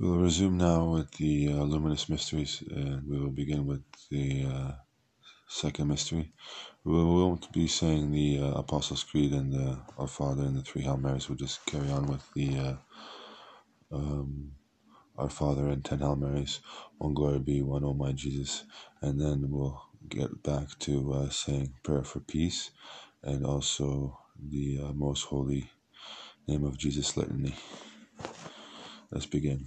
We will resume now with the uh, luminous mysteries, and we will begin with the uh, second mystery. We won't be saying the uh, Apostles' Creed and the Our Father and the three Hail Marys. We'll just carry on with the uh, um, Our Father and ten Hail Marys. One glory be, one oh my Jesus, and then we'll get back to uh, saying prayer for peace and also the uh, Most Holy Name of Jesus Litany. Let's begin.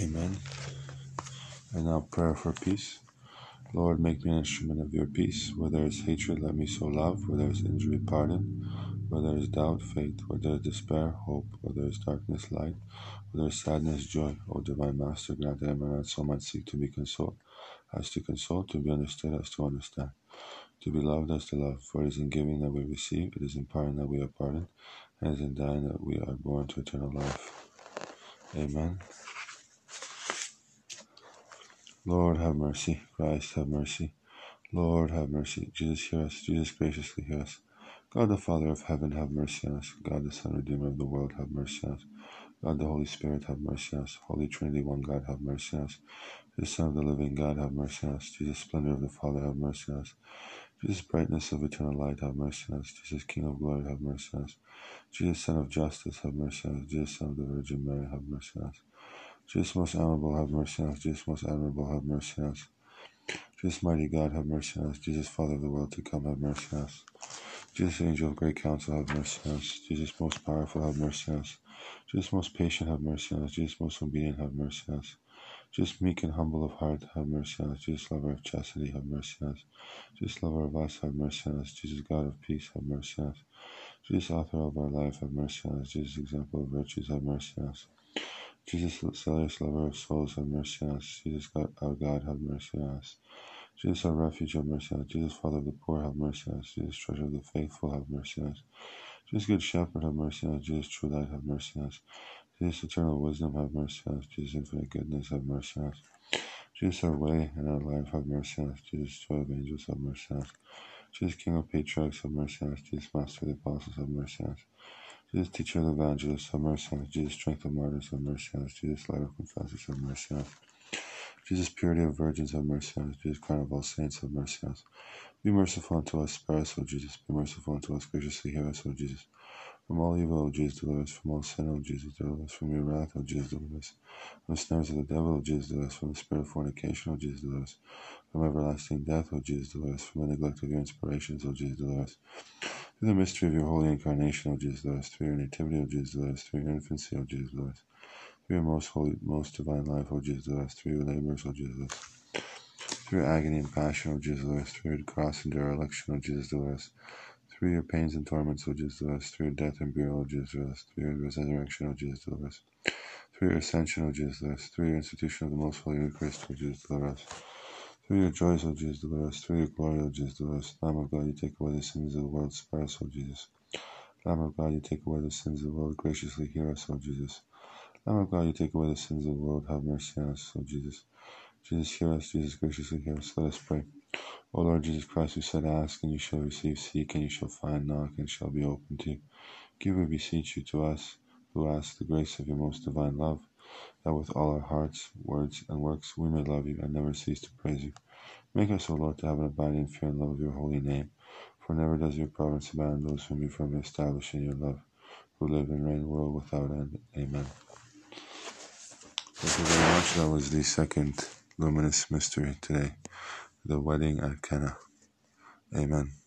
Amen. And now prayer for peace. Lord, make me an instrument of your peace. Where there is hatred, let me sow love. Where there is injury, pardon. Where there is doubt, faith. Where there is despair, hope. Where there is darkness, light. Where there is sadness, joy. O divine Master, grant that I may not so much seek to be consoled as to console, to be understood as to understand, to be loved as to love. For it is in giving that we receive, it is in pardoning that we are pardoned, and it is in dying that we are born to eternal life. Amen. Lord, have mercy. Christ, have mercy. Lord, have mercy. Jesus, hear us. Jesus, graciously hear us. God, the Father of heaven, have mercy on us. God, the Son, Redeemer of the world, have mercy on us. God, the Holy Spirit, have mercy on us. Holy Trinity, one God, have mercy on us. Jesus, Sun of the living God, have mercy on us. Jesus, splendor of the Father, have mercy on us. Jesus, brightness of eternal light, have mercy on us. Jesus, King of glory, have mercy on us. Jesus, Son of justice, have mercy on us. Jesus, Son of the Virgin Mary, have mercy on us. Jesus, most honorable, have mercy on us. Jesus, most admirable, have mercy on us. Jesus, mighty God, have mercy on us. Jesus, Father of the world to come, have mercy on us. Jesus, angel of great counsel, have mercy on us. Jesus, most powerful, have mercy on us. Jesus, most patient, have mercy on us. Jesus, most obedient, have mercy on us. Jesus, meek and humble of heart, have mercy on us. Jesus, lover of chastity, have mercy on us. Jesus, lover of us, have mercy on us. Jesus, God of peace, have mercy on us. Jesus, author of our life, have mercy on us. Jesus, example of virtues, have mercy on us. Jesus, zealous lover of souls, have mercy on us. Jesus, God, our God, have mercy on us. Jesus, our refuge, have mercy on us. Jesus, Father of the poor, have mercy on us. Jesus, treasure of the faithful, have mercy on us. Jesus, good shepherd, have mercy on us. Jesus, true light, have mercy on us. Jesus, eternal wisdom, have mercy on us. Jesus, infinite goodness, have mercy on us. Jesus, our way and our life, have mercy on us. Jesus, joy of angels, have mercy on us. Jesus, King of patriarchs, have mercy on us. Jesus, Master of the apostles, have mercy on us. Jesus, teacher of the evangelists, have mercy on us. Jesus, strength of martyrs, have mercy on us. Jesus, light of confessors, have mercy on us. Jesus, purity of virgins, have mercy on us. Jesus, crown of all saints, have mercy on us. Be merciful unto us, spare us, O Jesus. Be merciful unto us, graciously hear us, O Jesus. From all evil, O Jesus, deliver us. From all sin, O Jesus, deliver us. From your wrath, O Jesus, deliver us. From the snares of the devil, O Jesus, deliver us. From the spirit of fornication, O Jesus, deliver us. From everlasting death, O Jesus, deliver us. From the neglect of your inspirations, O Jesus, deliver us. Through the mystery of your holy incarnation, O Jesus, us. Through your nativity, O Jesus, us. Through your infancy, O Jesus, us. Through your most holy, most divine life, O Jesus, us. Through your labors, O Jesus. Through your agony and passion, O Jesus, us. Through your cross and your election, O Jesus, us through your pains and torments, O Jesus, us. Through your death and burial, O Jesus, us. Through your resurrection, O Jesus, us. Through your ascension, O Jesus, us. Through your institution of the most holy Eucharist, O Jesus, deliver your joys, O Jesus, deliver us. Through your glory, O Jesus, deliver us. Lamb of God, you take away the sins of the world. Spare us, O oh Jesus. Lamb of God, you take away the sins of the world. Graciously hear us, O oh Jesus. Lamb of God, you take away the sins of the world. Have mercy on us, O Jesus. Jesus, hear us. Jesus, graciously hear us. Let us pray. O Lord Jesus Christ, who said, Ask, and you shall receive, seek, and you shall find, knock, and shall be opened to you. Give, we beseech you, to us who ask the grace of your most divine love, that with all our hearts, words, and works we may love you and never cease to praise you. Make us, O Lord, to have an abiding fear and love of your holy name, for never does your providence abandon those whom you firmly establish in your love, who live and reign world without end. Amen. Thank you very much. That was the second luminous mystery today the wedding at Cana. Amen.